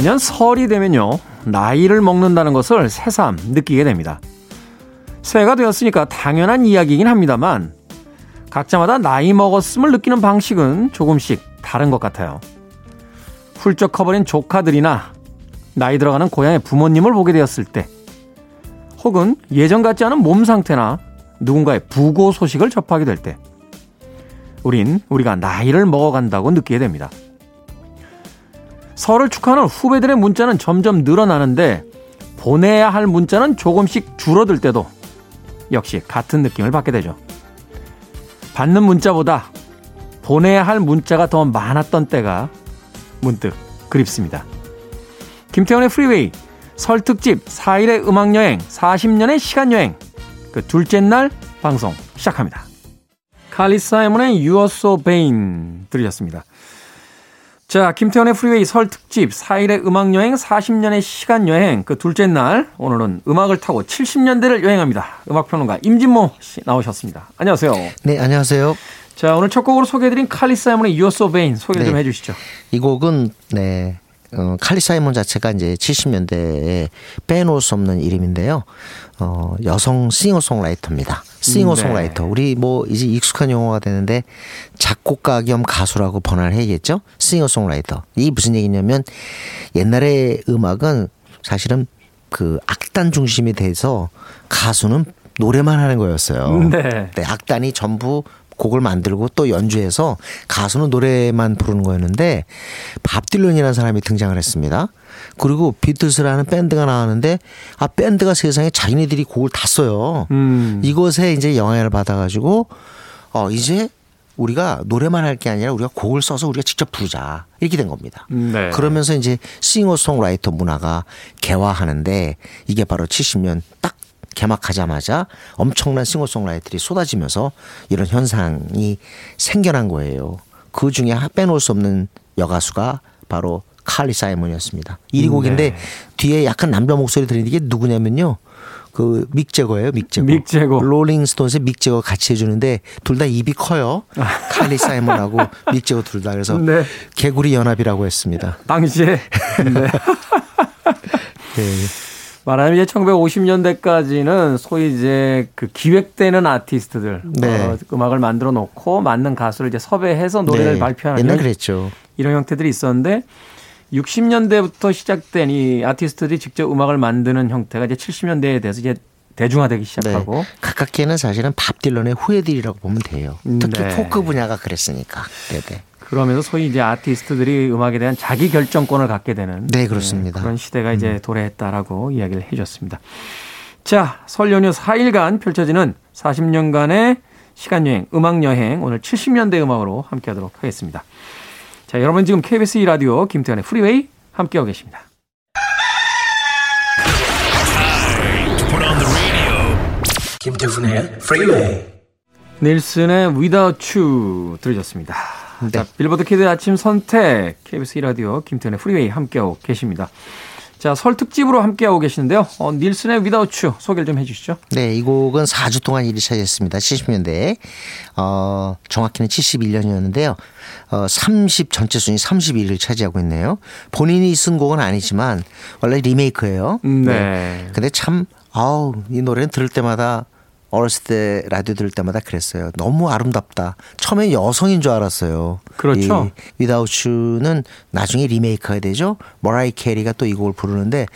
매년 설이 되면요. 나이를 먹는다는 것을 새삼 느끼게 됩니다. 새해가 되었으니까 당연한 이야기이긴 합니다만 각자마다 나이 먹었음을 느끼는 방식은 조금씩 다른 것 같아요. 훌쩍 커버린 조카들이나 나이 들어가는 고향의 부모님을 보게 되었을 때 혹은 예전 같지 않은 몸 상태나 누군가의 부고 소식을 접하게 될 때 우린 우리가 나이를 먹어간다고 느끼게 됩니다. 설을 축하하는 후배들의 문자는 점점 늘어나는데 보내야 할 문자는 조금씩 줄어들 때도 역시 같은 느낌을 받게 되죠. 받는 문자보다 보내야 할 문자가 더 많았던 때가 문득 그립습니다. 김태원의 프리웨이 설 특집 4일의 음악여행 40년의 시간여행 그 둘째 날 방송 시작합니다. 칼리 사이먼의 So Vain 들으셨습니다. 자, 김태훈의 프리웨이 설 특집 4일의 음악 여행 40년의 시간 여행 그 둘째 날 오늘은 음악을 타고 70년대를 여행합니다. 음악 평론가 임진모 씨 나오셨습니다. 안녕하세요. 네, 안녕하세요. 자, 오늘 첫 곡으로 소개해드린 칼리 사이먼의 You Are So Vain 소개 좀 네. 해주시죠. 이 곡은 네. 어, 칼리 사이먼 자체가 이제 70년대에 빼놓을 수 없는 이름인데요. 어, 여성 싱어송라이터입니다. 싱어송라이터. 네. 우리 뭐 이제 익숙한 용어가 되는데 작곡가 겸 가수라고 번안을 해야겠죠? 싱어송라이터. 이게 무슨 얘기냐면 옛날에 음악은 사실은 그 악단 중심이 돼서 가수는 노래만 하는 거였어요. 네. 네, 악단이 전부 곡을 만들고 또 연주해서 가수는 노래만 부르는 거였는데 밥 딜런이라는 사람이 등장을 했습니다. 그리고 비틀스라는 밴드가 나왔는데 아 밴드가 세상에 자기네들이 곡을 다 써요. 음. 이것에 이제 영향을 받아가지고 어 이제 우리가 노래만 할 게 아니라 우리가 곡을 써서 우리가 직접 부르자 이렇게 된 겁니다. 네. 그러면서 이제 싱어송라이터 문화가 개화하는데 이게 바로 70년 딱 개막하자마자 엄청난 싱어송라이터들이 쏟아지면서 이런 현상이 생겨난 거예요. 그 중에 하- 빼놓을 수 없는 여가수가 바로 칼리 사이먼이었습니다. 1위 곡인데 네. 뒤에 약간 남자 목소리 들리는 게 누구냐면요. 그 믹제거예요, 믹제거. 믹제거. 롤링스톤스의 믹제거 같이 해주는데 둘 다 입이 커요. 칼리 사이먼하고 믹제거 둘 다. 그래서 네. 개구리 연합이라고 했습니다. 당시에 네. 네. 말하자면 이제 1950년대까지는 소위 이제 그 기획되는 아티스트들 네. 어, 음악을 만들어 놓고 맞는 가수를 이제 섭외해서 노래를 네. 발표하는 옛날 이런, 그랬죠. 이런 형태들이 있었는데 60년대부터 시작된 이 아티스트들이 직접 음악을 만드는 형태가 이제 70년대에 대해서 이제 대중화되기 시작하고 네. 가깝게는 사실은 밥 딜런의 후예들이라고 보면 돼요. 특히 네. 포크 분야가 그랬으니까. 네네. 그러면서 소위 이제 아티스트들이 음악에 대한 자기 결정권을 갖게 되는 네, 그렇습니다. 음. 그런 시대가 이제 도래했다라고 이야기를 해줬습니다. 자, 설 연휴 4일간 펼쳐지는 40년간의 시간 여행, 음악 여행 오늘 70년대 음악으로 함께하도록 하겠습니다. 자, 여러분 지금 KBS 2 라디오 김태훈의 프리웨이 함께하고 계십니다. Put on the radio. 김태훈의 프리웨이 닐슨의 Without You 들으셨습니다. 네. 자, 빌보드 키드 아침 선택 KBS 2 라디오 김태훈의 프리웨이 함께하고 계십니다. 자, 설 특집으로 함께하고 계시는데요. 어, 닐슨의 You 소개를 좀 해주시죠. 네, 이 곡은 4주 동안 1위 차지했습니다. 70년대에. 어, 정확히는 71년이었는데요. 어, 30 전체 순위 31위를 차지하고 있네요. 본인이 쓴 곡은 아니지만 원래 리메이크예요. 음, 네. 근데 참 아우, 이 노래는 들을 때마다 어렸을 때 라디오 들을 때마다 그랬어요. 너무 아름답다. 처음엔 여성인 줄 알았어요. 그렇죠. 이 Without You는 나중에 리메이크가 되죠. 머라이 캐리가 또 이 곡을 부르는데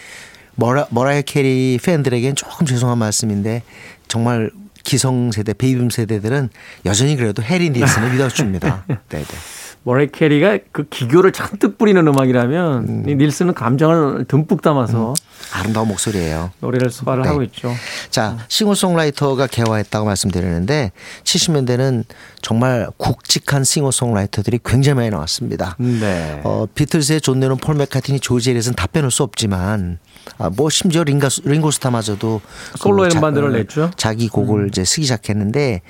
머라, 머라이 캐리 팬들에겐 조금 죄송한 말씀인데 정말 기성세대, 베이비붐 세대들은 여전히 그래도 해리 닐슨의 Without You입니다. 네네. 머라이 캐리가 그 기교를 잔뜩 뿌리는 음악이라면 음. 이 닐슨은 감정을 듬뿍 담아서 아름다운 목소리예요. 노래를 소화를 네. 하고 있죠. 자, 싱어송라이터가 개화했다고 말씀드렸는데 70년대는 정말 굵직한 싱어송라이터들이 굉장히 많이 나왔습니다. 네. 어, 비틀스의 존 레논, 폴 맥카트니, 조지 해리슨 다 빼놓을 수 없지만 아, 뭐 심지어 링가, 링고 스타마저도 솔로 그 자- 앨범들을 냈죠. 자기 곡을 이제 쓰기 시작했는데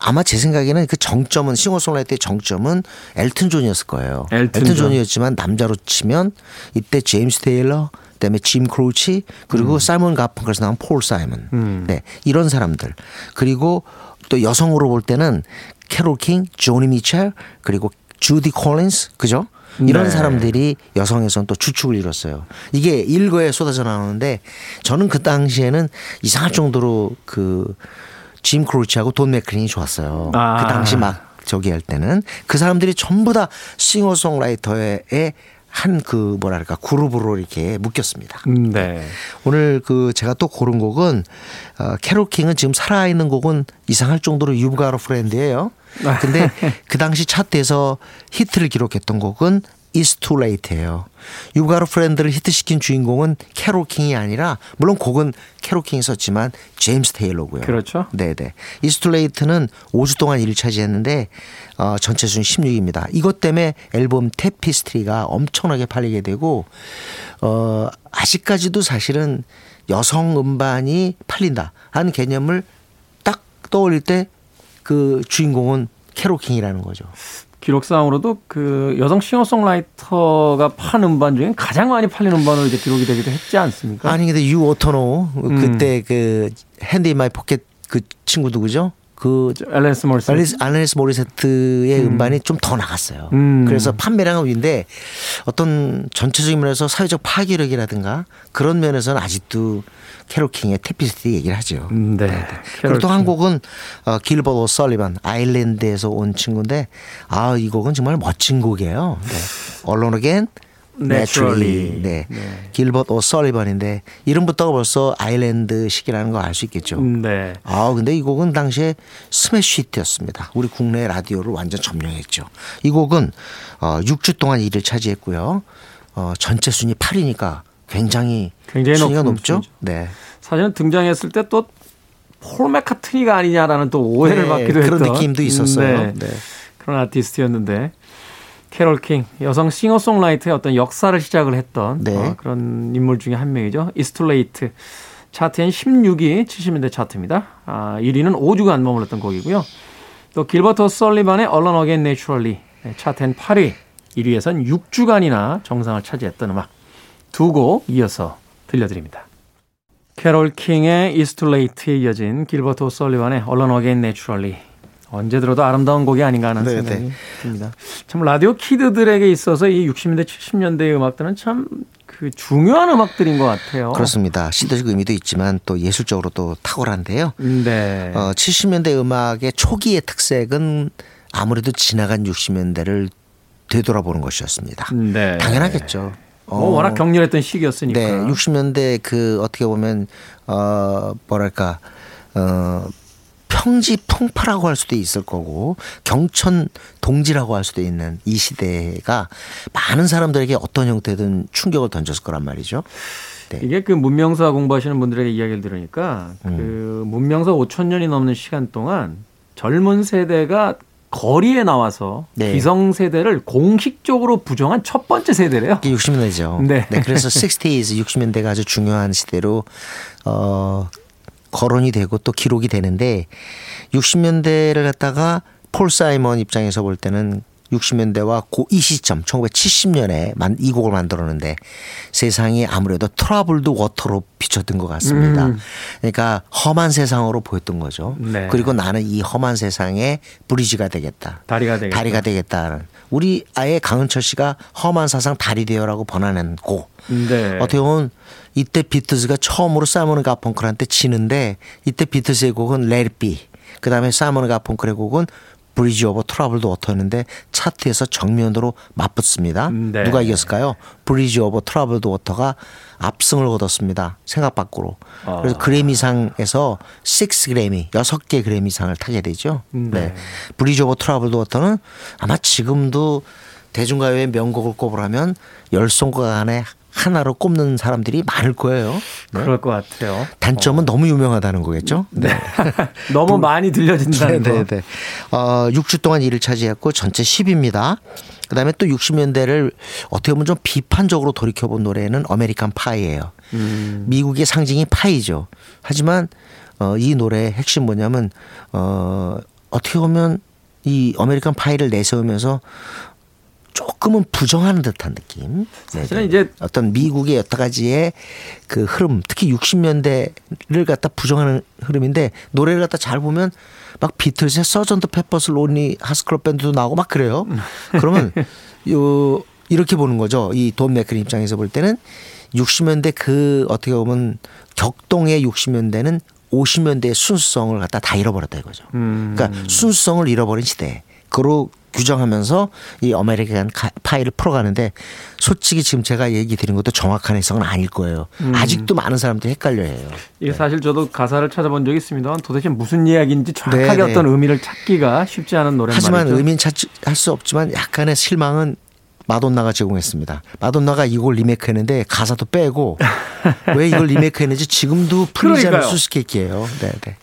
아마 제 생각에는 그 정점은 싱어송라이터의 정점은 엘튼 존이었을 거예요. 엘튼 존. 존이었지만 남자로 치면 이때 제임스 테일러 그다음에 짐 크로치 그리고 사이먼 가펑크에서 나온 폴 사이먼 음. 네 이런 사람들 그리고 또 여성으로 볼 때는 캐롤 킹, 조니 미첼 그리고 주디 콜린스 그죠? 이런 네. 사람들이 여성에선 또 주축을 이뤘어요. 이게 일거에 쏟아져 나오는데 저는 그 당시에는 이상할 정도로 그 짐 크로치하고 돈 맥클린이 좋았어요. 아. 그 당시 막 저기 할 때는 그 사람들이 전부 다 싱어송라이터의 한 그 뭐랄까 그룹으로 이렇게 묶였습니다. 음, 네. 오늘 그 제가 또 고른 곡은 어, 캐롤 킹은 지금 살아있는 곡은 이상할 정도로 You've Got a Friend예요. 근데 그 당시 차트에서 히트를 기록했던 곡은 It's Too Late예요. You've Got a Friend를 히트시킨 주인공은 캐롤 킹이 아니라 물론 곡은 캐롤 킹이 썼지만 제임스 테일러고요. 그렇죠. 네네. It's Too Late는 5주 동안 1위를 차지했는데 어, 전체 순위 16입니다. 이것 때문에 앨범 테피스트리가 엄청나게 팔리게 되고 어, 아직까지도 사실은 여성 음반이 팔린다 하는 개념을 딱 떠올릴 때 그 주인공은 캐롤 킹이라는 거죠. 기록상으로도 그 여성 싱어송라이터가 판 음반 중에 가장 많이 팔린 음반으로 이제 기록이 되기도 했지 않습니까? 아니 근데 You Oughta Know 음. 그때 그 Hand in My Pocket 그 친구 누구죠? 그 몰슨. 알리스, 알레스 모리세트의 음. 반이 좀 더 나갔어요. 음. 그래서 판매량은 위인데 어떤 전체적인 면에서 사회적 파괴력이라든가 그런 면에서는 아직도 캐롤 킹의 Tapestry 얘기를 하죠. 음, 네. 그리고 또한 킹. 곡은 어, 길버트 오설리반 아일랜드에서 온 친구인데 아 이 곡은 정말 멋진 곡이에요. 네. Again, Naturally. Naturally. 네. 네. 길버드 오설리반인데 이름부터가 벌써 아일랜드식이라는 걸 알 수 있겠죠. 음, 네. 아, 근데 이 곡은 당시에 스매시 히트였습니다. 우리 국내 라디오를 완전 점령했죠. 이 곡은 어, 6주 동안 1위를 차지했고요. 어, 전체 순위 8위니까 굉장히, 굉장히 순위가 높죠. 순위죠. 네. 사실은 등장했을 때또 폴 메카트니가 아니냐라는 또 오해를 네, 받기도 그런 했던 느낌도 있었어요. 음, 네. 네. 그런 아티스트였는데 캐롤 킹 여성 싱어송라이터의 어떤 역사를 시작을 했던 네. 어, 그런 인물 중에 한 명이죠. It's Too Late 차트엔 16위 70년대 차트입니다. 아, 1위는 5주간 머물렀던 곡이고요. 또 길버트 오설리반의 Again Naturally 네, 차트엔 8위 1위에선 6주간이나 정상을 차지했던 음악 두 곡 이어서 들려드립니다. 캐롤 킹의 Late에 이어진 길버트 오설리반의 Alone Again Naturally 언제 들어도 아름다운 곡이 아닌가 하는 네, 생각이 네. 듭니다. 참 라디오 키드들에게 있어서 이 60년대 70년대의 음악들은 참 그 중요한 음악들인 것 같아요. 그렇습니다. 시대적 의미도 있지만 또 예술적으로도 탁월한데요. 네. 어, 70년대 음악의 초기의 특색은 아무래도 지나간 60년대를 되돌아보는 것이었습니다. 네. 당연하겠죠. 뭐 어, 워낙 격렬했던 시기였으니까. 네, 60년대 그 어떻게 보면 어 뭐랄까 어 평지 풍파라고 할 수도 있을 거고 경천 동지라고 할 수도 있는 이 시대가 많은 사람들에게 어떤 형태든 충격을 던졌을 거란 말이죠. 네. 이게 그 문명사 공부하시는 분들에게 이야기를 들으니까 음. 그 문명사 5천 년이 넘는 시간 동안 젊은 세대가 거리에 나와서 네. 기성 세대를 공식적으로 부정한 첫 번째 세대래요. 이게 60년대죠. 네. 그래서 60s, 60년대가 아주 중요한 시대로 어 거론이 되고 또 기록이 되는데 60년대를 갖다가 폴 사이먼 입장에서 볼 때는 60년대와 고 이 시점 1970년에 만, 이 곡을 만들었는데 세상이 아무래도 troubled water로 비쳤던 것 같습니다. 음. 그러니까 험한 세상으로 보였던 거죠. 네. 그리고 나는 이 험한 세상에 bridge가 되겠다. 다리가 되겠다. 다리가 되겠다는 우리 아예 강은철 씨가 험한 세상 다리 되어라고 번안했고 네. 어떻게 보면 이때 비틀즈가 처음으로 사이먼 가펑클한테 치는데 이때 비틀즈의 곡은 Be 그다음에 사이먼 가펑클의 곡은 Bridge Over Troubled Water였는데 차트에서 정면으로 맞붙습니다. 네. 누가 이겼을까요? Bridge Over Troubled Water가 압승을 거뒀습니다. 생각 밖으로. 아. 그래서 그래미상에서 6 그래미, 6개 그래미상을 타게 되죠. 네. 네. Bridge Over Troubled Water는 아마 지금도 대중가요의 명곡을 꼽으라면 열 손가락 안에 하나로 꼽는 사람들이 많을 거예요. 네. 그럴 것 같아요. 단점은 너무 유명하다는 거겠죠? 네. 너무 많이 들려진다는 거. 네네네. 어, 6주 동안 1위를 차지했고 전체 10위입니다. 그다음에 또 60년대를 어떻게 보면 좀 비판적으로 돌이켜본 노래는 American Pie예요. 음. 미국의 상징이 파이죠. 하지만 어, 이 노래의 핵심 뭐냐면 어, 어떻게 보면 이 American Pie를 내세우면서 조금은 부정하는 듯한 느낌. 사실은 네네. 이제 어떤 미국의 여러 가지의 그 흐름, 특히 60년대를 갖다 부정하는 흐름인데 노래를 갖다 잘 보면 막 비틀즈의 Sgt. Pepper's Lonely Hearts Club Band도 나오고 막 그래요. 그러면 요 이렇게 보는 거죠. 이 돈 맥클린 입장에서 볼 때는 60년대 그 어떻게 보면 격동의 60년대는 50년대의 순수성을 갖다 다 잃어버렸다 이거죠. 음. 그러니까 순수성을 잃어버린 시대. 그로 규정하면서 이 American 카- Pie를 풀어가는데 솔직히 지금 제가 얘기 드린 것도 정확한 해석은 아닐 거예요. 음. 아직도 많은 사람들이 헷갈려해요. 이게 사실 저도 가사를 찾아본 적이 있습니다. 도대체 무슨 이야기인지 정확하게 네, 네. 어떤 의미를 찾기가 쉽지 않은 노래는 하지만 말이죠. 의미는 찾을 수 없지만 약간의 실망은 마돈나가 제공했습니다. 마돈나가 이걸 리메이크했는데 가사도 빼고 왜 이걸 리메이크했는지 지금도 풀리지 그러니까요. 수수께끼예요. 네, 네.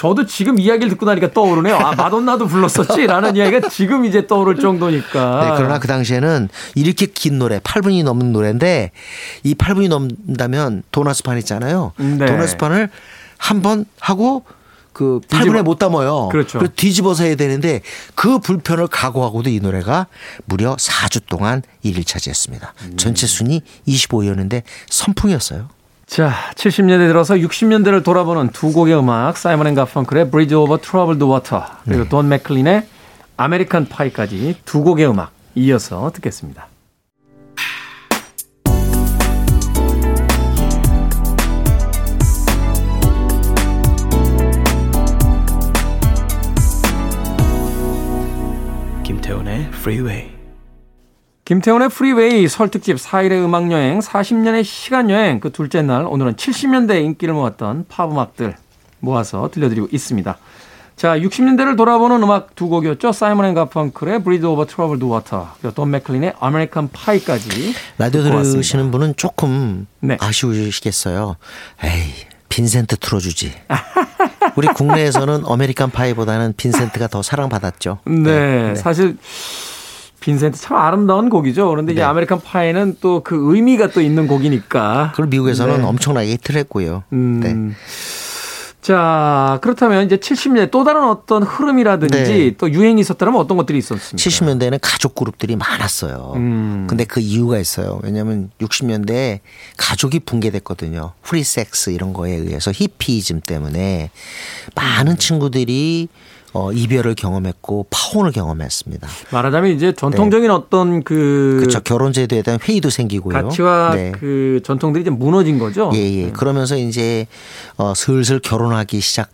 저도 지금 이야기를 듣고 나니까 떠오르네요. 아, 마돈나도 불렀었지 라는 이야기가 지금 이제 떠오를 정도니까. 네, 그러나 그 당시에는 이렇게 긴 노래, 8분이 넘는 노래인데 이 8분이 넘는다면 도나스판 있잖아요. 네. 도나스판을 한 번 하고 그 뒤집어- 8분에 못 담아요. 그렇죠. 그래서 뒤집어서 해야 되는데 그 불편을 각오하고도 이 노래가 무려 4주 동안 1위를 차지했습니다. 음. 전체 순위 25위였는데 선풍이었어요. 자, 70년대 들어서 60년대를 돌아보는 두 곡의 음악, 사이먼 앤 가펑클의 Bridge Over Troubled Water, 그리고 돈 맥클린의 American Pie까지 두 곡의 음악 이어서 듣겠습니다. 김태훈의 Freeway. 김태훈의 Freeway 설특집 4일의 음악여행 40년의 시간여행 그 둘째 날 오늘은 70년대 인기를 모았던 팝 음악들 모아서 들려드리고 있습니다. 자, 60년대를 돌아보는 음악 두 곡이었죠. 사이먼 앤 가펑클의 Bridge Over Troubled Water 그리고 돈 맥클린의 American Pie까지 라디오. 들으시는 분은 조금 네. 아쉬우시겠어요. 에이, 빈센트 틀어주지. 우리 국내에서는 American Pie보다는 빈센트가 더 사랑받았죠. 네, 사실 빈센트 참 아름다운 곡이죠. 그런데 이제 네. American Pie는 또 그 의미가 또 있는 곡이니까. 그걸 미국에서는 네. 엄청나게 히트를 했고요. 음. 네. 자, 그렇다면 이제 70년대 또 다른 어떤 흐름이라든지 네. 또 유행이 있었다면 어떤 것들이 있었습니까? 70년대에는 가족 그룹들이 많았어요. 음. 근데 그 이유가 있어요. 왜냐하면 60년대에 가족이 붕괴됐거든요. 프리섹스 이런 거에 의해서 히피즘 때문에 많은 친구들이 어, 이별을 경험했고 파혼을 경험했습니다. 말하자면 이제 전통적인 어떤 그 네. 그렇죠. 결혼 제도에 대한 회의도 생기고요. 가치와 네. 그 전통들이 이제 무너진 거죠. 예, 예. 그러면서 이제 어, 슬슬 결혼하기 시작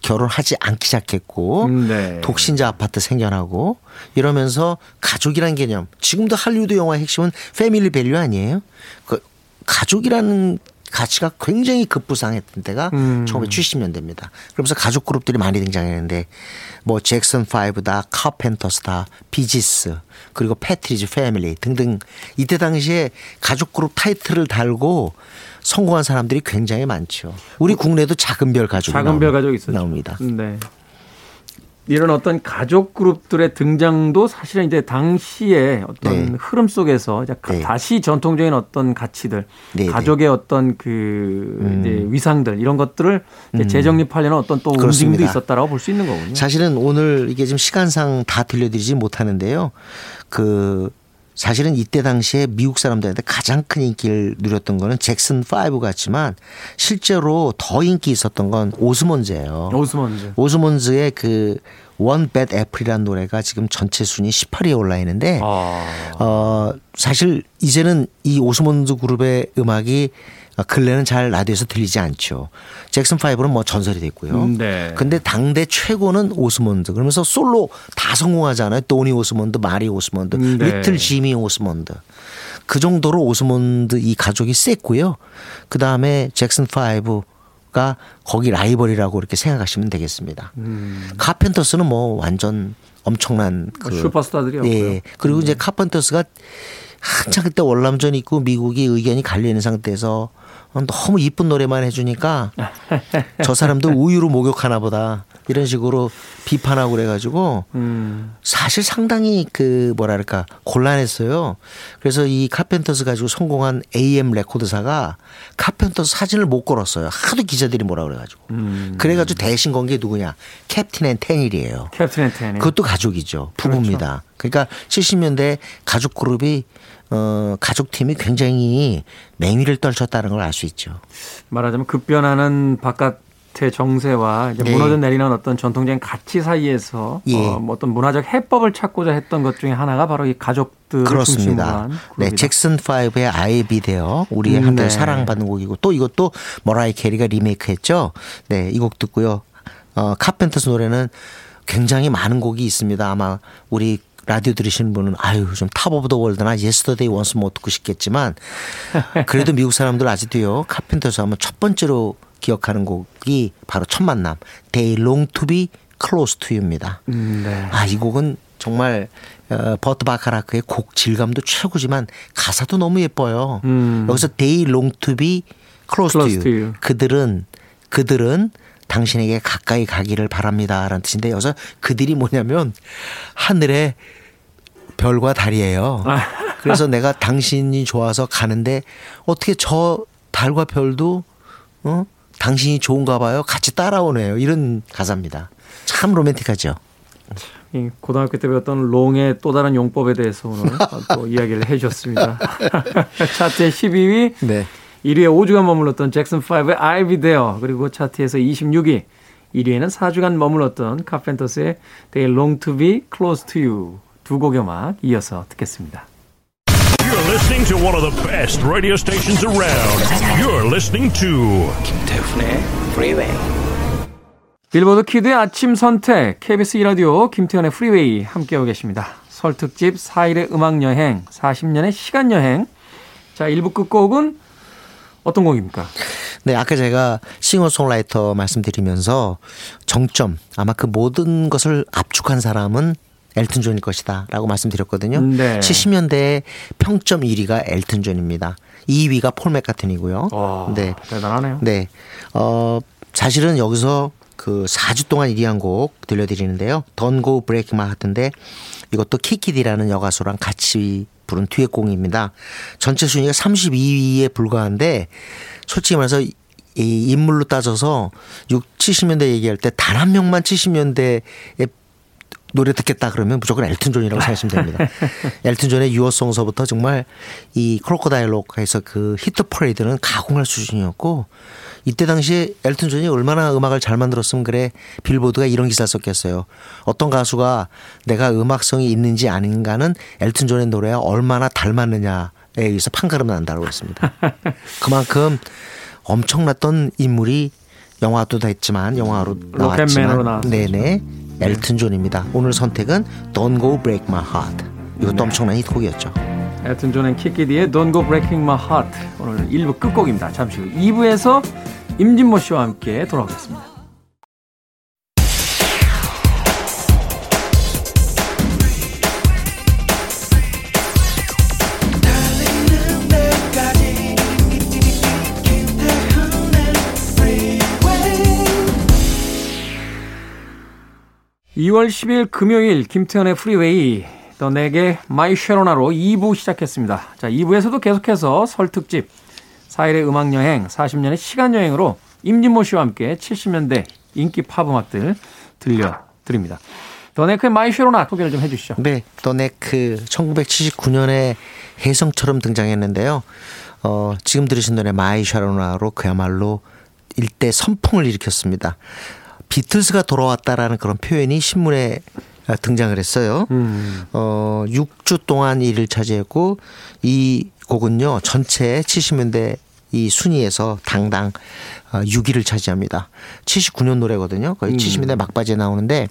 결혼하지 않기 시작했고 음, 네. 독신자 아파트 생겨나고 이러면서 가족이란 개념 지금도 할리우드 영화의 핵심은 family value 아니에요? 그 가족이라는 가치가 굉장히 급부상했던 때가 음. 1970년대입니다. 그러면서 가족 그룹들이 많이 등장했는데 뭐 잭슨 5다, 카펜터스다, 비지스 그리고 패트리지 패밀리 등등 이때 당시에 가족 그룹 타이틀을 달고 성공한 사람들이 굉장히 많죠. 우리 국내도 작은 별 가족이 작은 별 나옵니다. 가족이 있었죠. 나옵니다. 네. 이런 어떤 가족 그룹들의 등장도 사실은 이제 당시에 어떤 네. 흐름 속에서 이제 네. 다시 전통적인 어떤 가치들, 네, 네. 가족의 어떤 그 이제 위상들 이런 것들을 이제 재정립하려는 어떤 또 움직임도 음. 그렇습니다. 있었다라고 볼 수 있는 거군요. 사실은 오늘 이게 지금 시간상 다 들려드리지 못하는데요. 그 사실은 이때 당시에 미국 사람들한테 가장 큰 인기를 누렸던 거는 잭슨 5 같지만 실제로 더 인기 있었던 건 오스몬즈예요. 오스먼즈. 오스몬즈의 그 One Bad Apple이라는 노래가 지금 전체 순위 18위에 올라 있는데 아. 어 사실 이제는 이 오스몬드 그룹의 음악이 근래는 잘 라디오에서 들리지 않죠. 잭슨 5는 뭐 전설이 됐고요. 음, 네. 근데 당대 최고는 오스몬드. 그러면서 솔로 다 성공하잖아요. 도니 오스몬드, 마리 오스몬드, 음, 네. 리틀 지미 오스몬드. 그 정도로 오스몬드 이 가족이 셌고요. 그 다음에 잭슨 5가 거기 라이벌이라고 이렇게 생각하시면 되겠습니다. 음. 카펜터스는 뭐 완전 엄청난 그 슈퍼스타들이었고요. 음. 예. 그리고 이제 카펜터스가 한창 그때 월남전 있고 미국이 의견이 갈리는 상태에서 너무 이쁜 노래만 해주니까 저 사람도 우유로 목욕하나 보다 이런 식으로 비판하고 그래가지고 음. 사실 상당히 그 뭐랄까 곤란했어요. 그래서 이 카펜터스 가지고 성공한 AM 레코드사가 카펜터스 사진을 못 걸었어요. 하도 기자들이 뭐라 그래가지고. 음. 그래가지고 대신 건 게 누구냐? 캡틴 앤 테닐이에요. 캡틴 앤 테니. 그것도 가족이죠. 부부입니다. 그러니까 70년대 가족 그룹이 어 가족 팀이 굉장히 맹위를 떨쳤다는 걸 알 수 있죠. 말하자면 급변하는 바깥 기태 정세와 이제 네. 무너져 내리는 어떤 전통적인 가치 사이에서 예. 어, 뭐 어떤 문화적 해법을 찾고자 했던 것 중에 하나가 바로 이 중심으로 그렇습니다. 한 네. 잭슨 5의 I Be There 우리의 음, 한때 네. 사랑받는 곡이고 또 이것도 머라이 캐리가 리메이크했죠. 네, 이 곡 듣고요. 어, 카펜터스 노래는 굉장히 많은 곡이 있습니다. 아마 우리 라디오 들으시는 분은 아유 좀 Top of the World나 Yesterday Once More 듣고 싶겠지만 그래도 미국 사람들 아직도요 카펜터스 하면 첫 번째로 기억하는 곡이 바로 첫 만남 They Long to Be Close to You입니다. 음, 네. 아, 이 곡은 정말 어, 버트 바카라크의 곡 질감도 최고지만 가사도 너무 예뻐요. 음. 여기서 They long to be close, Close to, to you. you. 그들은 그들은 당신에게 가까이 가기를 바랍니다 라는 뜻인데 여기서 그들이 뭐냐면 하늘의 별과 달이에요. 아. 그래서 내가 당신이 좋아서 가는데 어떻게 저 달과 별도 어? 당신이 좋은가 봐요. 같이 따라오네요. 이런 가사입니다. 참 로맨틱하죠. 이 고등학교 때 배웠던 롱의 또 다른 용법에 대해서 오늘 또 이야기를 해 주셨습니다. 차트의 12위, 네. 1위에 5주간 머물렀던 잭슨 5의 I'll Be There 그리고 차트에서 26위, 1위에는 4주간 머물렀던 카펜터스의 They Long to Be Close to You 두 곡의 음악 이어서 듣겠습니다. You're listening to one of the best radio stations around. You're listening to 김태훈의 Freeway. 빌보드 kid의 아침 선택 KBS 2라디오 김태훈의 Freeway 함께하고 계십니다. 설 특집 4일의 음악 여행, 40년의 시간 여행. 자, 1부 끝곡은 어떤 곡입니까? 네, 아까 제가 싱어송라이터 말씀드리면서 정점 아마 그 모든 것을 압축한 사람은 엘튼 존일 것이다라고 말씀드렸거든요. 네. 70년대의 평점 1위가 엘튼 존입니다. 2위가 폴 맥카튼이고요. 와, 네. 대단하네요. 네. 어, 사실은 여기서 그 4주 동안 1위 한 곡 들려드리는데요. Break My Heart인데 이것도 키키 디라는 여가수랑 같이 부른 듀엣곡입니다. 전체 순위가 32위에 불과한데 솔직히 말해서 이 인물로 따져서 6, 70년대 얘기할 때 단 한 명만 70년대에 노래 듣겠다 그러면 무조건 엘튼 존이라고 생각하시면 됩니다. 엘튼 존의 Your Song서부터 정말 이 Crocodile Rock에서 그 히트 퍼레이드는 가공할 수준이었고 이때 당시에 엘튼 존이 얼마나 음악을 잘 만들었으면 그래 빌보드가 이런 기사 썼겠어요. 어떤 가수가 내가 음악성이 있는지 아닌가는 엘튼 존의 노래와 얼마나 닮았느냐에 의해서 판가름 난다고 했습니다. 그만큼 엄청났던 인물이 영화도 됐지만 영화로 나왔지만. 네네 엘튼 존입니다. 오늘 선택은 Don't Go Break My Heart. 이것도 엄청난 히트곡이었죠. 엘튼 존 and 키키디의 Don't Go Breaking My Heart 오늘 1부 끝곡입니다. 잠시 후 2부에서 임진모 씨와 함께 돌아오겠습니다. (2월 10일) 금요일 김태훈의 Freeway The Knack의 My Sharona로 2부 시작했습니다. 자, 2부에서도 계속해서 설 특집 4일의 음악 여행, 40년의 시간 여행으로 임진모 씨와 함께 70년대 인기 팝 음악들 들려드립니다. The Knack의 My Sharona 소개를 좀 해주시죠. 네, The Knack 1979년에 혜성처럼 등장했는데요. 어, 지금 들으신 노래 My Sharona로 그야말로 일대 선풍을 일으켰습니다. 비틀스가 돌아왔다라는 그런 표현이 신문에 등장을 했어요. 음. 어, 6주 동안 1위를 차지했고 이 곡은요. 전체 70년대 이 순위에서 당당 6위를 차지합니다. 79년 노래거든요. 거의 70년대 막바지에 나오는데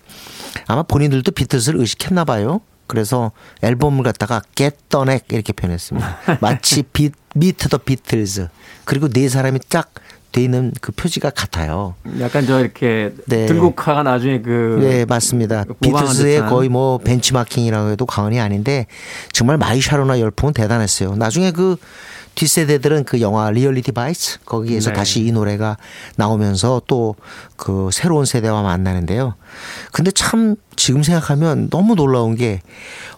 아마 본인들도 비틀스를 의식했나 봐요. 그래서 앨범을 갖다가 Get the Knack 이렇게 표현했습니다. 마치 비, Meet the Beatles 그리고 네 사람이 쫙 돼 있는 그 표지가 같아요. 약간 저 이렇게 네. 들국화가 나중에 그 네, 맞습니다. 비틀스의. 거의 뭐 벤치마킹이라고 해도 과언이 아닌데 정말 My Sharona 열풍은 대단했어요. 나중에 그 뒷세대들은 그 영화 Reality Bites 거기에서 네. 다시 이 노래가 나오면서 또 그 새로운 세대와 만나는데요. 근데 참 지금 생각하면 너무 놀라운 게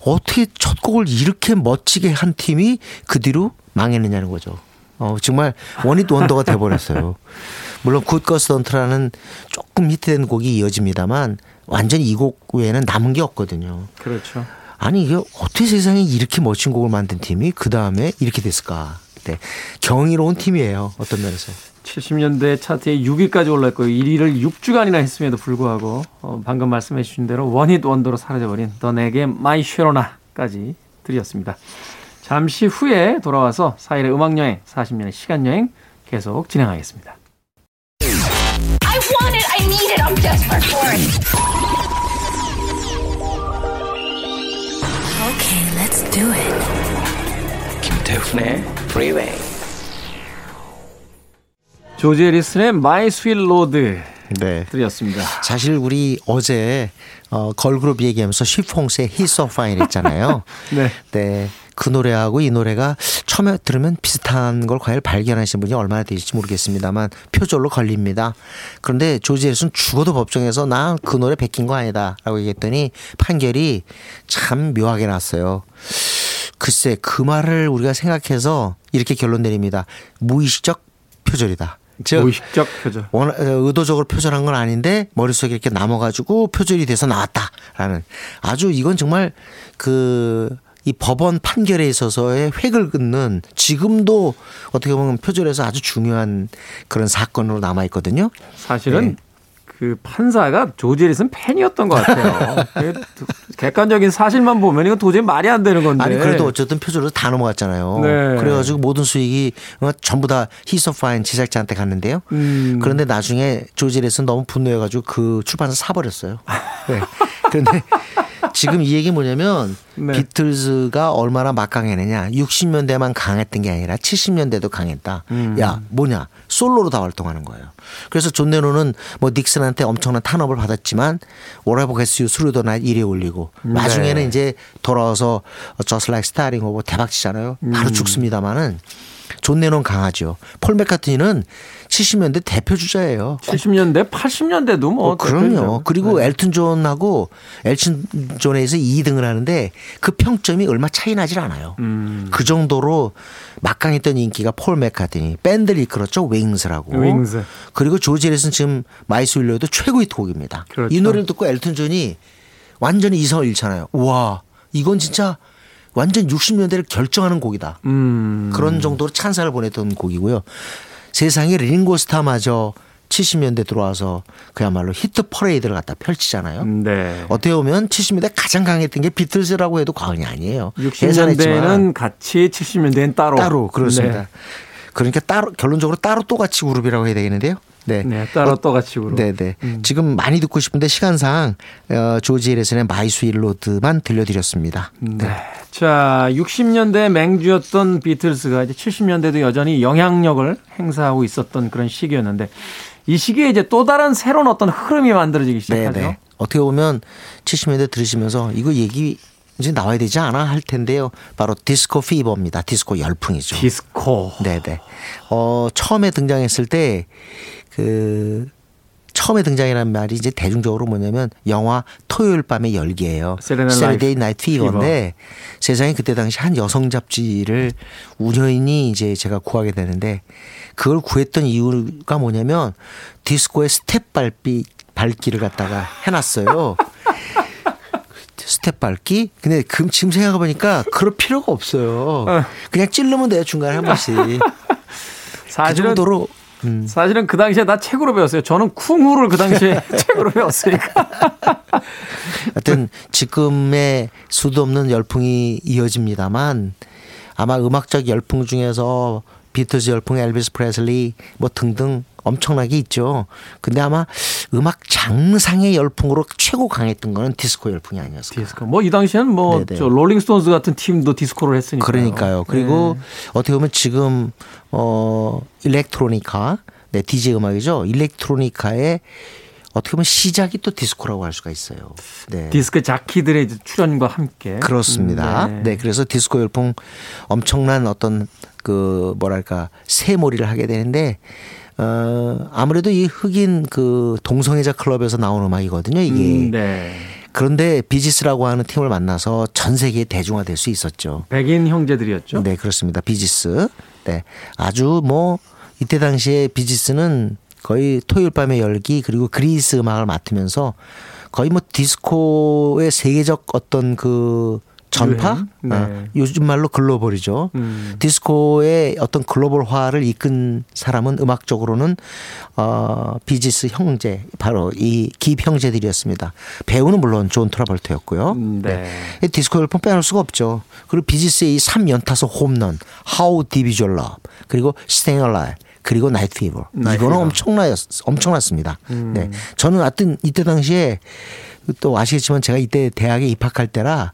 어떻게 첫 곡을 이렇게 멋지게 한 팀이 그 뒤로 망했느냐는 거죠. 어, 정말 one-hit wonder가 돼버렸어요. 물론 Good Girls Don't라는 조금 히트된 곡이 이어집니다만 완전히 이 곡 외에는 남은 게 없거든요. 그렇죠. 아니 이게 어떻게 세상에 이렇게 멋진 곡을 만든 팀이 그 다음에 이렇게 됐을까? 네. 경이로운 팀이에요. 어떤 면에서. 70년대 차트에 6위까지 올랐고 1위를 6주간이나 했음에도 불구하고 어, 방금 말씀해 주신 대로 one-hit wonder로 사라져버린 The Knack의 My Sharona까지 드렸습니다. 잠시 후에 돌아와서 사일의 음악여행, 40년의 시간여행 계속 진행하겠습니다. I want it. I need it. I'm desperate for it. Okay, let's do it. 김태훈의 Freeway. 조지 해리슨의 My Sweet Lord 네. 드렸습니다. 사실 우리 어제 어, 걸그룹 얘기하면서 쉬폰스의 He's So Fine 했잖아요. 네. 네. 그 노래하고 이 노래가 처음에 들으면 비슷한 걸 과연 발견하신 분이 얼마나 되실지 모르겠습니다만 표절로 걸립니다. 그런데 조지 해리슨 죽어도 법정에서 나 그 노래 베낀 거 아니다 라고 얘기했더니 판결이 참 묘하게 났어요. 글쎄 그 말을 우리가 생각해서 이렇게 결론 내립니다. 무의식적 표절이다. 즉 무의식적 표절. 원- 어, 의도적으로 표절한 건 아닌데 머릿속에 이렇게 남아 가지고 표절이 돼서 나왔다라는 아주 이건 정말 그 이 법원 판결에 있어서의 획을 긋는 지금도 어떻게 보면 표절에서 아주 중요한 그런 사건으로 남아 있거든요. 사실은 네. 그 판사가 조지 해리슨 팬이었던 것 같아요. 그 객관적인 사실만 보면 이거 도저히 말이 안 되는 건데. 아니 그래도 어쨌든 표절로 다 넘어갔잖아요. 네. 그래가지고 모든 수익이 어, 전부 다 히소파인 제작자한테 갔는데요. 음. 그런데 나중에 조지레슨 너무 분노해가지고 그 출판사 사버렸어요. 네. 그런데 지금 이 얘기 뭐냐면 네. 비틀즈가 얼마나 막강했느냐. 60년대만 강했던 게 아니라 70년대도 강했다. 음. 야 뭐냐 솔로로 다 활동하는 거예요. 그래서 존 레논은 뭐 닉슨한테 엄청난 탄압을 받았지만 Whatever Gets You Through the Night 1위 올리고 네. 나중에는 이제 돌아와서 Just Like Starting Over 대박 치잖아요. 바로 음. 죽습니다마는 존 레논 강하죠. 폴 맥카트니는 70년대 대표 주자예요. 70년대, 80년대도 뭐. 어, 그럼요. 그리고 네. 엘튼 존하고 엘튼 존에서 2등을 하는데 그 평점이 얼마 차이 나질 않아요. 음. 그 정도로 막강했던 인기가 폴 맥카트니 밴드를 이끌었죠. 윙스라고. 윙스. 그리고 조지 해리슨 지금 My Sweet Lord도 최고의 곡입니다. 그렇죠. 이 노래를 듣고 엘튼 존이 완전히 이성을 잃잖아요. 와 이건 진짜 완전 60년대를 결정하는 곡이다. 음. 그런 정도로 찬사를 보냈던 곡이고요. 세상에 링고스타마저 70년대 들어와서 그야말로 히트 퍼레이드를 갖다 펼치잖아요. 네. 어떻게 보면 70년대 가장 강했던 게 비틀즈라고 해도 과언이 아니에요. 예전에 했지만 60년대는 같이 70년대는 따로. 따로 그렇습니다. 네. 그러니까 따로 결론적으로 따로 또 같이 그룹이라고 해야 되겠는데요. 네. 네, 따로 또 같이 그룹. 네네. 음. 지금 많이 듣고 싶은데 시간상 어, 조지 해리슨의 My Sweet Lord만 들려드렸습니다. 네. 자, 60년대 맹주였던 비틀스가 이제 70년대도 여전히 영향력을 행사하고 있었던 그런 시기였는데 이 시기에 이제 또 다른 새로운 어떤 흐름이 만들어지기 시작하죠. 네네. 어떻게 보면 70년대 들으시면서 이거 얘기 이제 나와야 되지 않아 할 텐데요. 바로 디스코 fever입니다. 디스코 열풍이죠. 디스코. 네네. 어, 처음에 등장했을 때, 그, 처음에 등장이라는 말이 이제 대중적으로 뭐냐면 영화 토요일 밤의 열기예요. Saturday Night Fever인데 세상에 그때 당시 한 여성 잡지를 우연히 이제 제가 구하게 되는데 그걸 구했던 이유가 뭐냐면 디스코의 스텝 밟기 발기를 갖다가 해놨어요. 스텝 밟기? 근데 그- 지금 생각해보니까 그럴 필요가 없어요. 그냥 찌르면 돼요, 중간에 한 번씩. 그 사실은 정도로. 음. 사실은 그 당시에 나 책으로 배웠어요. 저는 쿵후를 그 당시에 책으로 배웠으니까. 하여튼 지금의 수도 없는 열풍이 이어집니다만 아마 음악적 열풍 중에서 비틀즈 열풍, 엘비스 프레슬리 뭐 등등 엄청나게 있죠. 근데 아마 음악 장르상의 열풍으로 최고 강했던 거는 디스코 열풍이 아니었을까. 디스코. 뭐 이 당시에는 뭐 네네. 저 롤링스톤스 같은 팀도 디스코를 했으니까. 그러니까요. 그리고 네. 어떻게 보면 지금 어 일렉트로니카, 네 DJ 음악이죠. 일렉트로니카의 어떻게 보면 시작이 또 디스코라고 할 수가 있어요. 네. 디스크 자키들의 출현과 함께 그렇습니다. 음, 네. 그래서 디스코 열풍 엄청난 어떤 그 뭐랄까 세몰이를 하게 되는데 어 아무래도 이 흑인 그 동성애자 클럽에서 나온 음악이거든요. 이게 음, 네. 그런데 비지스라고 하는 팀을 만나서 전 세계에 대중화될 수 있었죠. 백인 형제들이었죠. 네, 그렇습니다. 비지스. 네. 아주 뭐 이때 당시에 비지스는 거의 토요일 밤의 열기 그리고 그리스 음악을 맡으면서 거의 뭐 디스코의 세계적 어떤 그 전파? 네. 아, 요즘 말로 글로벌이죠. 음. 디스코의 어떤 글로벌화를 이끈 사람은 음악적으로는 어, 비지스 형제 바로 이 깁 형제들이었습니다. 배우는 물론 존 트라볼타였고요. 음, 네. 이 디스코 열풍 빼놓을 수가 없죠. 그리고 비지스의 이 3연타석 홈런, How Your Love, 그리고 Staying Alive, 그리고 Night Fever. Night 이거는. 엄청나였, 엄청났습니다. 음. 네. 저는 하여튼 이때 당시에 또 아시겠지만 제가 이때 대학에 입학할 때라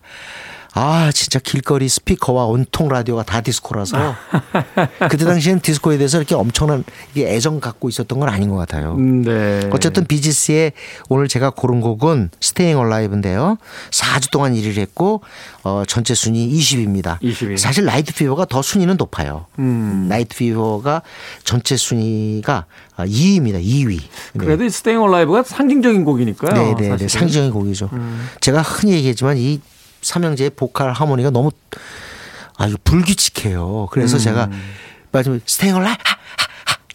아 진짜 길거리 스피커와 온통 라디오가 다 디스코라서 그때 당시엔 디스코에 대해서 이렇게 엄청난 이게 애정 갖고 있었던 건 아닌 것 같아요. 음, 네. 어쨌든 비지스의 오늘 제가 고른 곡은 Staying Alive인데요. 4주 동안 1위를 했고 어, 전체 순위 20위입니다. 20위. 사실 Night Fever가 더 순위는 높아요. 음. Night Fever가 전체 순위가 2위입니다. 2위. 그래도 이 Staying Alive가 상징적인 곡이니까요. 네, 네, 네. 상징적인 곡이죠. 음. 제가 흔히 얘기했지만 이 삼형제의 보컬 하모니가 너무 아주 불규칙해요. 그래서 음. 제가 마지막에 Staying Ali-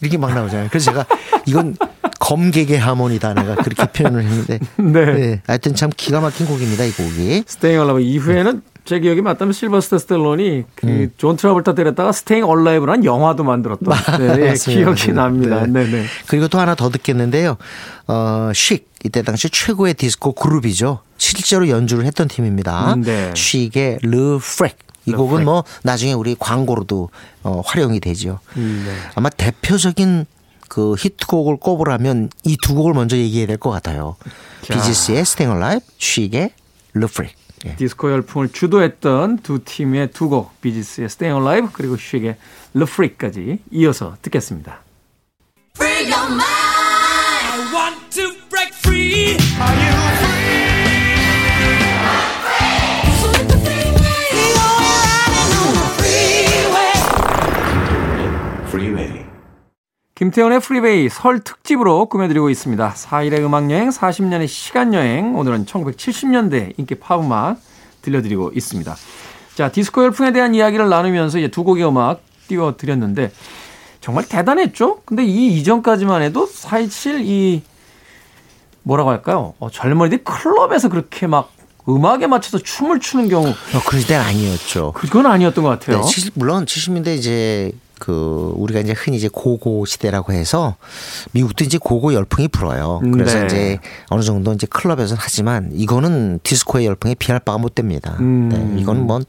이렇게 막 나오잖아요. 그래서 제가 이건 검객의 하모니다 내가 그렇게 표현을 했는데 네. 하여튼 참 기가 막힌 곡입니다. 이 곡이. Staying Alive 이후에는 제 기억이 맞다면 실베스터 스탤론이 그 존 트라볼타 데려다가 Staying Alive라는 영화도 만들었던 네, 네. 기억이 납니다. 네, 네. 그리고 또 하나 더 듣겠는데요. 어, 쉭. 이때 당시 최고의 디스코 그룹이죠. 실제로 연주를 했던 팀입니다. 음, 네. 쉭의 Le Freak. 이 곡은. 뭐 나중에 우리 광고로도 어, 활용이 되죠. 음, 네. 아마 대표적인 그 히트곡을 꼽으라면 이 두 곡을 먼저 얘기해야 될 것 같아요. 자. 비지스의 Staying Alive, 쉭의 Le Freak. 예. 디스코 열풍을 주도했던 두 팀의 두 곡, 비지스의 Staying Alive 그리고 Le Freak까지 이어서 듣겠습니다. 김태현의 프리베이 설 특집으로 꾸며드리고 있습니다. 4일의 음악여행, 40년의 시간여행. 오늘은 1970년대 인기 팝음악 들려드리고 있습니다. 자, 디스코 열풍에 대한 이야기를 나누면서 이제 두 곡의 음악 띄워드렸는데 정말 대단했죠? 근데 이 이전까지만 해도 사실 이 뭐라고 할까요? 어, 젊은이들이 클럽에서 그렇게 막 음악에 맞춰서 춤을 추는 경우 어, 그럴 때는 아니었죠. 그건 아니었던 것 같아요. 네, 70, 물론 70년대 이제 그 우리가 이제 흔히 이제 고고 시대라고 해서 미국도 이제 고고 열풍이 불어요. 그래서 네. 이제 어느 정도 이제 클럽에서는 하지만 이거는 디스코의 열풍에 비할 바가 못 됩니다. 음. 네, 이건 뭐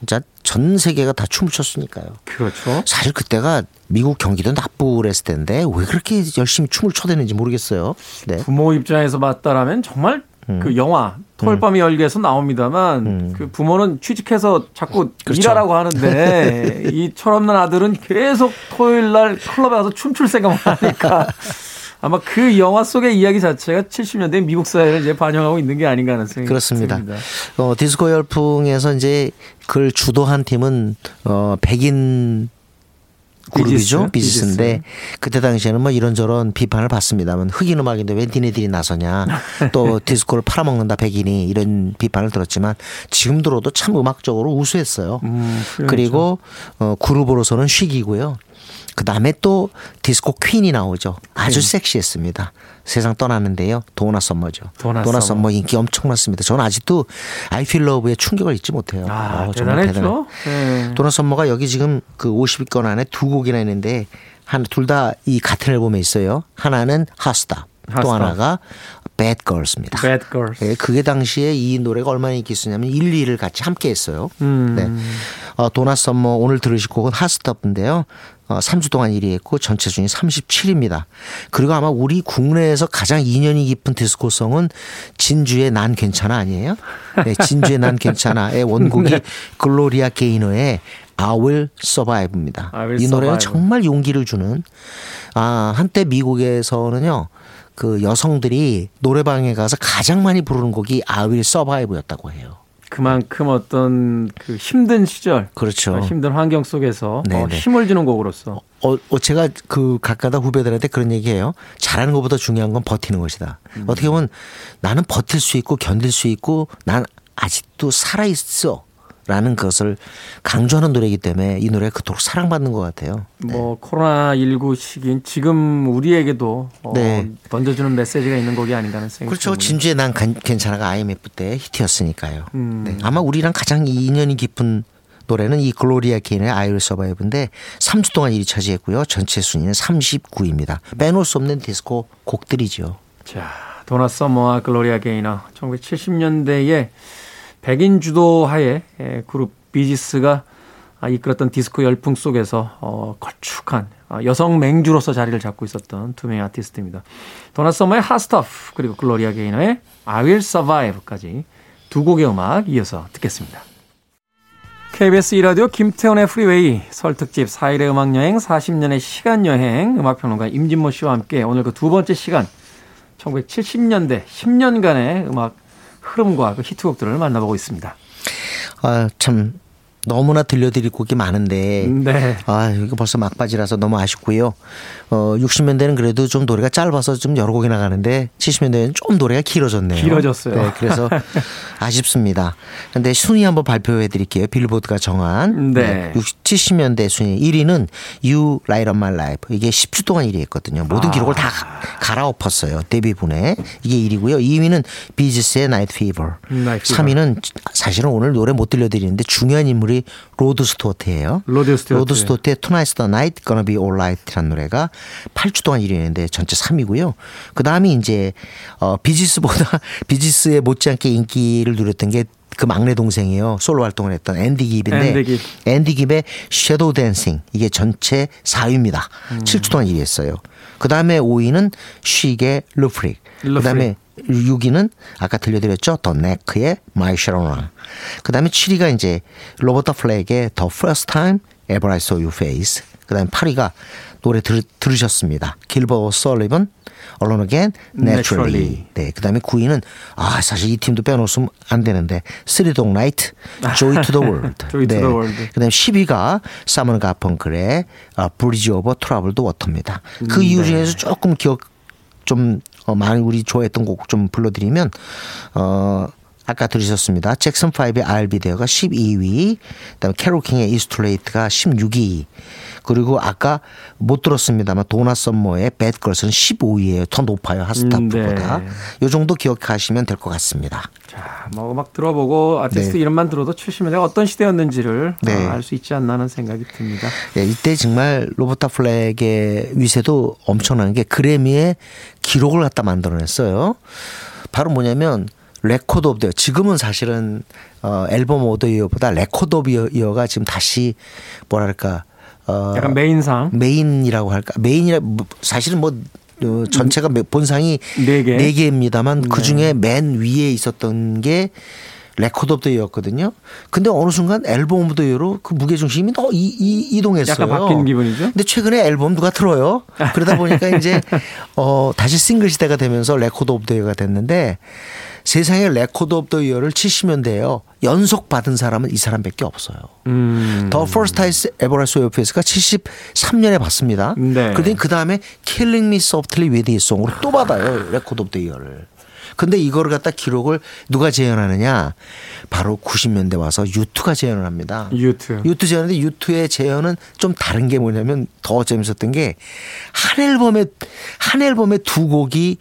진짜 전 세계가 다 춤을 췄으니까요. 그렇죠. 사실 그때가 미국 경기도 나쁘고 그랬을 텐데 왜 그렇게 열심히 춤을 춰대는지 모르겠어요. 네. 부모 입장에서 봤다라면 정말 그 영화 토요일밤이 열기에서 나옵니다만 그 부모는 취직해서 자꾸 그렇죠. 일하라고 하는데 이 철없는 아들은 계속 토요일 날 클럽에 가서 춤출 생각만 하니까 아마 그 영화 속의 이야기 자체가 70년대 미국 사회를 이제 반영하고 있는 게 아닌가 하는 생각이 그렇습니다. 듭니다. 어, 디스코 열풍에서 이제 그걸 주도한 팀은 어, 백인 그룹이죠. 비지스, 비지스 인데 그때 당시에는 뭐 이런저런 비판을 받습니다만 흑인 음악인데 왜 니네들이 나서냐 또 디스코를 팔아먹는다 백인이 이런 비판을 들었지만 지금 들어도 참 음악적으로 우수했어요. 음, 그리고 어, 그룹으로서는 쉭이고요. 그 다음에 또 디스코 퀸이 나오죠. 아주 섹시했습니다. 세상 떠나는데요. 도나 썸머죠. 도나 도나 썸머. 썸머 인기 엄청났습니다. 저는 아직도 I Feel Love의 충격을 잊지 못해요. 아, 어, 정말 대단했죠. 대단해. 네. 도나 썸머가 여기 지금 그 50위권 안에 두 곡이나 있는데 한 둘 다 이 같은 앨범에 있어요. 하나는 Hot Stuff, 또. 하나가 Bad Girls입니다. Bad Girls. 예, 그게 당시에 이 노래가 얼마나 인기 있었냐면 1, 2위를 같이 함께 했어요. 음. 네. 어, 도나 썸머 오늘 들으실 곡은 Hot Stuff인데요. 어, 3주 동안 1위 했고 전체 순위 37입니다. 그리고 아마 우리 국내에서 가장 인연이 깊은 디스코송은 진주의 난 괜찮아 아니에요? 네, 진주의 난 괜찮아의 원곡이 네. 글로리아 게이너의 I Will Survive입니다. I Will 이 노래는 Survive. 정말 용기를 주는 아, 한때 미국에서는요. 그 여성들이 노래방에 가서 가장 많이 부르는 곡이 Will Survive였다고 해요. 그만큼 어떤 그 힘든 시절, 그렇죠. 어, 힘든 환경 속에서 어, 네네. 힘을 주는 곡으로서 어, 어, 제가 그 각가다 후배들한테 그런 얘기해요. 잘하는 것보다 중요한 건 버티는 것이다. 어떻게 보면 나는 버틸 수 있고 견딜 수 있고 난 아직도 살아 있어. 라는 것을 강조하는 노래이기 때문에 이 노래가 그토록 사랑받는 것 같아요. 뭐 코로나 19 시기인 지금 우리에게도 어, 네. 던져주는 메시지가 있는 곡이 아닌가 하는 생각이 그렇죠. 진주의 난 간- 괜찮아가 IMF 때 히트였으니까요. 음. 네. 아마 우리랑 가장 인연이 깊은 노래는 이 글로리아 게이너의 I Will Survive인데 3주 동안 1위 차지했고요. 전체 순위는 39위입니다. 빼놓을 수 없는 디스코 곡들이죠. 자, 도나 서머와 글로리아 게이너 1970년대에 백인 주도하에 에, 그룹 비지스가 아, 이끌었던 디스코 열풍 속에서 어, 걸쭉한 아, 여성 맹주로서 자리를 잡고 있었던 두 명의 아티스트입니다. 도나 서머의 Hot Stuff 그리고 글로리아 게이너의 I Will Survive까지 두 곡의 음악 이어서 듣겠습니다. KBS 2라디오 김태훈의 프리웨이 설 특집 4일의 음악여행 40년의 시간여행 음악평론가 임진모 씨와 함께 오늘 그 두 번째 시간 1970년대 10년간의 음악 흐름과 그 히트곡들을 만나보고 있습니다. 아, 참 너무나 들려드릴 곡이 많은데 네. 아, 이거 벌써 막바지라서 너무 아쉽고요. 어, 60년대는 그래도 좀 노래가 짧아서 좀 여러 곡이 나가는데 70년대는 좀 노래가 길어졌네요. 길어졌어요. 네, 그래서 아쉽습니다. 근데 순위 한번 발표해 드릴게요. 빌보드가 정한 네. 60, 70년대 순위 1위는 You Light Up My Life. 이게 10주 동안 1위 했거든요. 모든 아. 기록을 다 가- 갈아엎었어요. 데비 분의. 이게 1위고요. 2위는 비지스의 Night Fever. Night Fever. 3위는 사실은 오늘 노래 못 들려드리는데 중요한 인물이 로드 스튜어트예요. 로드 스튜어트. 로드 스튜어트의 Tonight's the Night, Gonna Be Alright이라는 노래가 8주 동안 1위 했는데 전체 3위고요. 그 다음이 이제 어, 비지스보다 비지스에 못지않게 인기를 누렸던 게 그 막내 동생이에요. 솔로 활동을 했던 앤디 깁인데 앤디 깁. 앤디 깁의 Shadow Dancing 이게 전체 4위입니다. 음. 7주 동안 1위 했어요. 그 다음에 5위는 쉭의 Le Freak. 그 다음에 6위는 아까 들려드렸죠. 더 낵의 My Sharona. 그 다음에 7위가 이제 로버타 플랙의 The First Time Ever I Saw Your Face. 그 다음에 8위가 노래 들, 들으셨습니다. 길버트 오설리번 Alone Again Naturally. 네. 그 다음에 9위는 아 사실 이 팀도 빼놓으면 안 되는데 쓰리 독 나이트 Joy to the World. Joy to the World. 그 다음에 10위가 사이먼 가펑클의 어, Bridge Over Troubled Water입니다. 그 이후 중에서 조금 기억 좀 어, 많이 우리 좋아했던 곡 좀 불러드리면 어 아까 들으셨습니다. 잭슨 5의 I'll Be There가 12위, 그다음에 캐롤킹의 It's Too Late가 16위, 그리고 아까 못 들었습니다만 도나 썸머의 Girls는 15위예요. 더 높아요 Hot Stuff보다. 네. 요 정도 기억하시면 될 것 같습니다. 자, 뭐 음악 들어보고 아티스트 네. 이름만 들어도 70년대가 어떤 시대였는지를 네. 알수 있지 않나 하는 생각이 듭니다. 예, 이때 정말 로버타 플렉의 위세도 엄청난 게 그래미의 기록을 갖다 만들어냈어요. 바로 뭐냐면 Record of the Year. 지금은 사실은 어, Album of the Year보다 Record of Year가 지금 다시 뭐랄까 어, 약간 메인상 메인이라고 할까 메인이라 뭐 사실은 뭐 어, 전체가 매- 본상이 네 개. 네 개입니다만 그 네. 중에 맨 위에 있었던 게 Record of the Year였거든요. 근데 어느 순간 Album of the Year로 그 무게 중심이 더 이, 이, 이동했어요. 약간 바뀐 기분이죠? 근데 최근에 앨범 누가 틀어요? 그러다 보니까 이제 어 다시 싱글 시대가 되면서 Record of the Year가 됐는데 세상에 Record of the Year를 70년대에요. 연속 받은 사람은 이 사람밖에 없어요. 음. 더 퍼스트 타이스 에버라 소요페스가 73년에 받습니다. 네. 그러더니 그 다음에 Me Softly with His Song으로 또 받아요. Record of the Year를. 근데 이거를 갖다 기록을 누가 재현하느냐? 바로 90년대 와서 U2가 재현을 합니다. U2. U2 재현인데 U2의 재현은 좀 다른 게 뭐냐면 더 재밌었던 게 한 앨범에 한 앨범에 두 곡이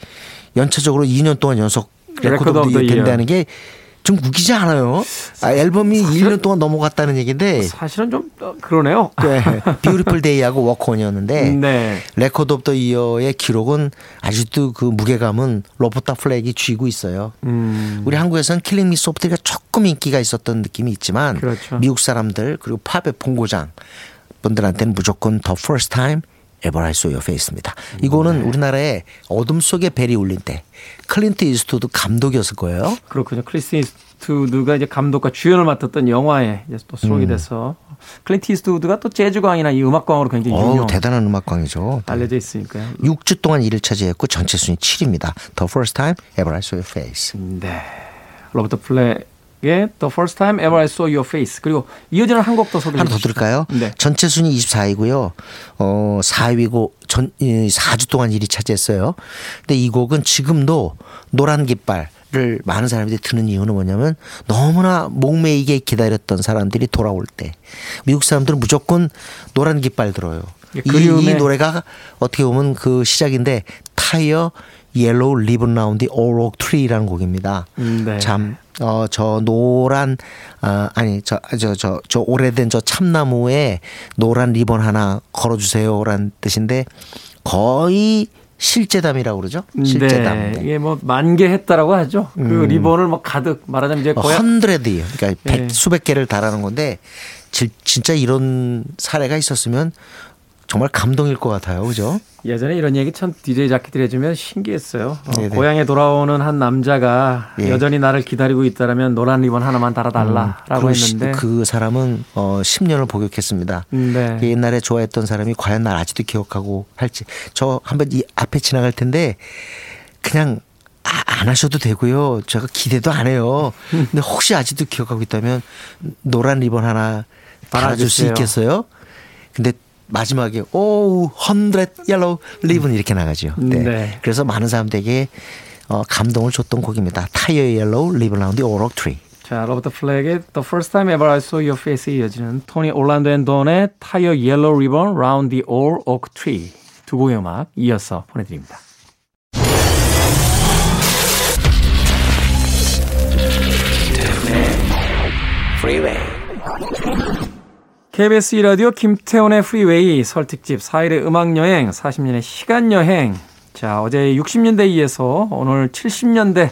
연차적으로 2년 동안 연속 Record of. 된다는 게 좀 웃기지 않아요? 아, 앨범이 1년 동안 넘어갔다는 얘기인데 사실은 좀 어, 그러네요. 네. Beautiful Day하고 Walk On이었는데 네. Record of the Year의 기록은 아직도 그 무게감은 로버타 플렉이 쥐고 있어요. 음. 우리 한국에서는 Killing Me Soft가 조금 인기가 있었던 느낌이 있지만 그렇죠. 미국 사람들 그리고 팝의 본고장 분들한테는 무조건 The first time saw your face입니다. 이거는 네. 우리나라에 어둠 속에 벨이 울릴 때 클린트 이스트우드 감독이었을 거예요. 그렇군요. 클린트 이스트우드가 이제 감독과 주연을 맡았던 영화에 이제 또 음. 수록이 돼서 클린트 이스트우드가 또 재즈광이나 이 음악광으로 굉장히 어우, 유명 대단한 음악광이죠. 네. 알려져 있으니까요. 6주 동안 1을 차지했고 전체 순위 7입니다. The first time ever I saw your face. 네. 로버트 플렉 의 The First Time Ever I Saw Your Face 그리고 이어지는 한 곡 더 소개해 하나 더. 들을까요? 네. 전체 순위 24위고요. 어, 4위고 전 4주 동안 1위 차지했어요. 근데 이 곡은 지금도 노란 깃발 를 많은 사람들이 듣는 이유는 뭐냐면 너무나 목매이게 기다렸던 사람들이 돌아올 때 미국 사람들은 무조건 노란 깃발 들어요. 예, 이, 그리움의- 이 노래가 어떻게 보면 그 시작인데 타이어 Yellow Ribbon Round Ole Oak Tree라는 곡입니다. 음, 네. 참, 어, 저 노란, 아, 아니, 저, 저, 저, 저 오래된 저 참나무에 노란 리본 하나 걸어주세요 라는 뜻인데 거의 실제담이라고 그러죠? 실제담. 네. 네. 이게 뭐 만 개 했다라고 하죠. 그 리본을 뭐 가득 말하자면 이제 거의 Hundred예요. 그러니까 백, 예. 수백 개를 달하는 건데 질- 진짜 이런 사례가 있었으면 정말 감동일 것 같아요. 그죠? 예전에 이런 얘기 참 DJ 자키들이 해주면 신기했어요. 어. 고향에 돌아오는 한 남자가 예. 여전히 나를 기다리고 있다라면 노란 리본 하나만 달아달라라고 그, 시- 했는데 그 사람은 어 10년을 복역했습니다. 네. 옛날에 좋아했던 사람이 과연 날 아직도 기억하고 할지 저 한번 이 앞에 지나갈 텐데 그냥 아, 안 하셔도 되고요. 제가 기대도 안 해요. 근데 혹시 아직도 기억하고 있다면 노란 리본 하나 달아줄 수. 있겠어요? 근데 마지막에 a hundred yellow ribbon 이렇게 나가죠. 네. 네. 그래서 많은 사람들에게 어, 감동을 줬던 곡입니다. Tie a Yellow Ribbon Round Ole Oak Tree. 자, 로버트 플렉의 The First Time Ever I Saw Your Face에 이어지는 토니 올란도 앤 돈의 Ribbon Round the Old Oak Tree 두 곡의 음악 이어서 보내드립니다. Freeway. KBS 2라디오 김태훈의 Freeway 설 특집 4일의 음악여행 40년의 시간여행 자 어제 60년대에 이어서 오늘 70년대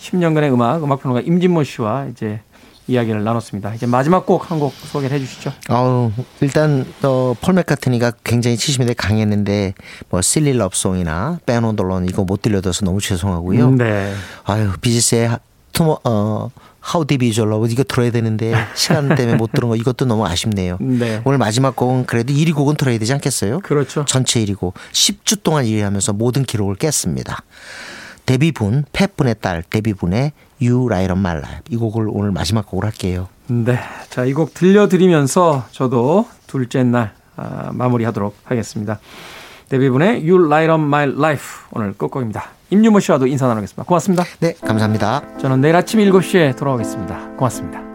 10년간의 음악 음악평론가 임진모 씨와 이제 이야기를 나눴습니다. 이제 마지막 곡 한 곡 소개를 해 주시죠. 아우 일단 어, 폴 맥카트니가 굉장히 70년대 강했는데 뭐 Silly Love Song이나 Band on the Run 이거 못 들려줘서 너무 죄송하고요. 네. 아유 Bee Gees의 투모 어 How Deep Is Your Love 이거 들어야 되는데 시간 때문에 못 들은 거 이것도 너무 아쉽네요. 네. 오늘 마지막 곡은 그래도 1위 곡은 들어야 되지 않겠어요? 그렇죠. 전체 1위고 10주 동안 1위 하면서 모든 기록을 깼습니다. 데비 분 팻 분의 딸 데비 분의 You Light Up My Life 이 곡을 오늘 마지막 곡으로 할게요. 네. 자, 이 곡 들려드리면서 저도 둘째 날 아, 마무리하도록 하겠습니다. 데뷔분의 You Light on My Life 오늘 끝곡입니다. 임유모 씨와도 인사 나누겠습니다. 고맙습니다. 네 감사합니다. 저는 내일 아침 7시에 돌아오겠습니다. 고맙습니다.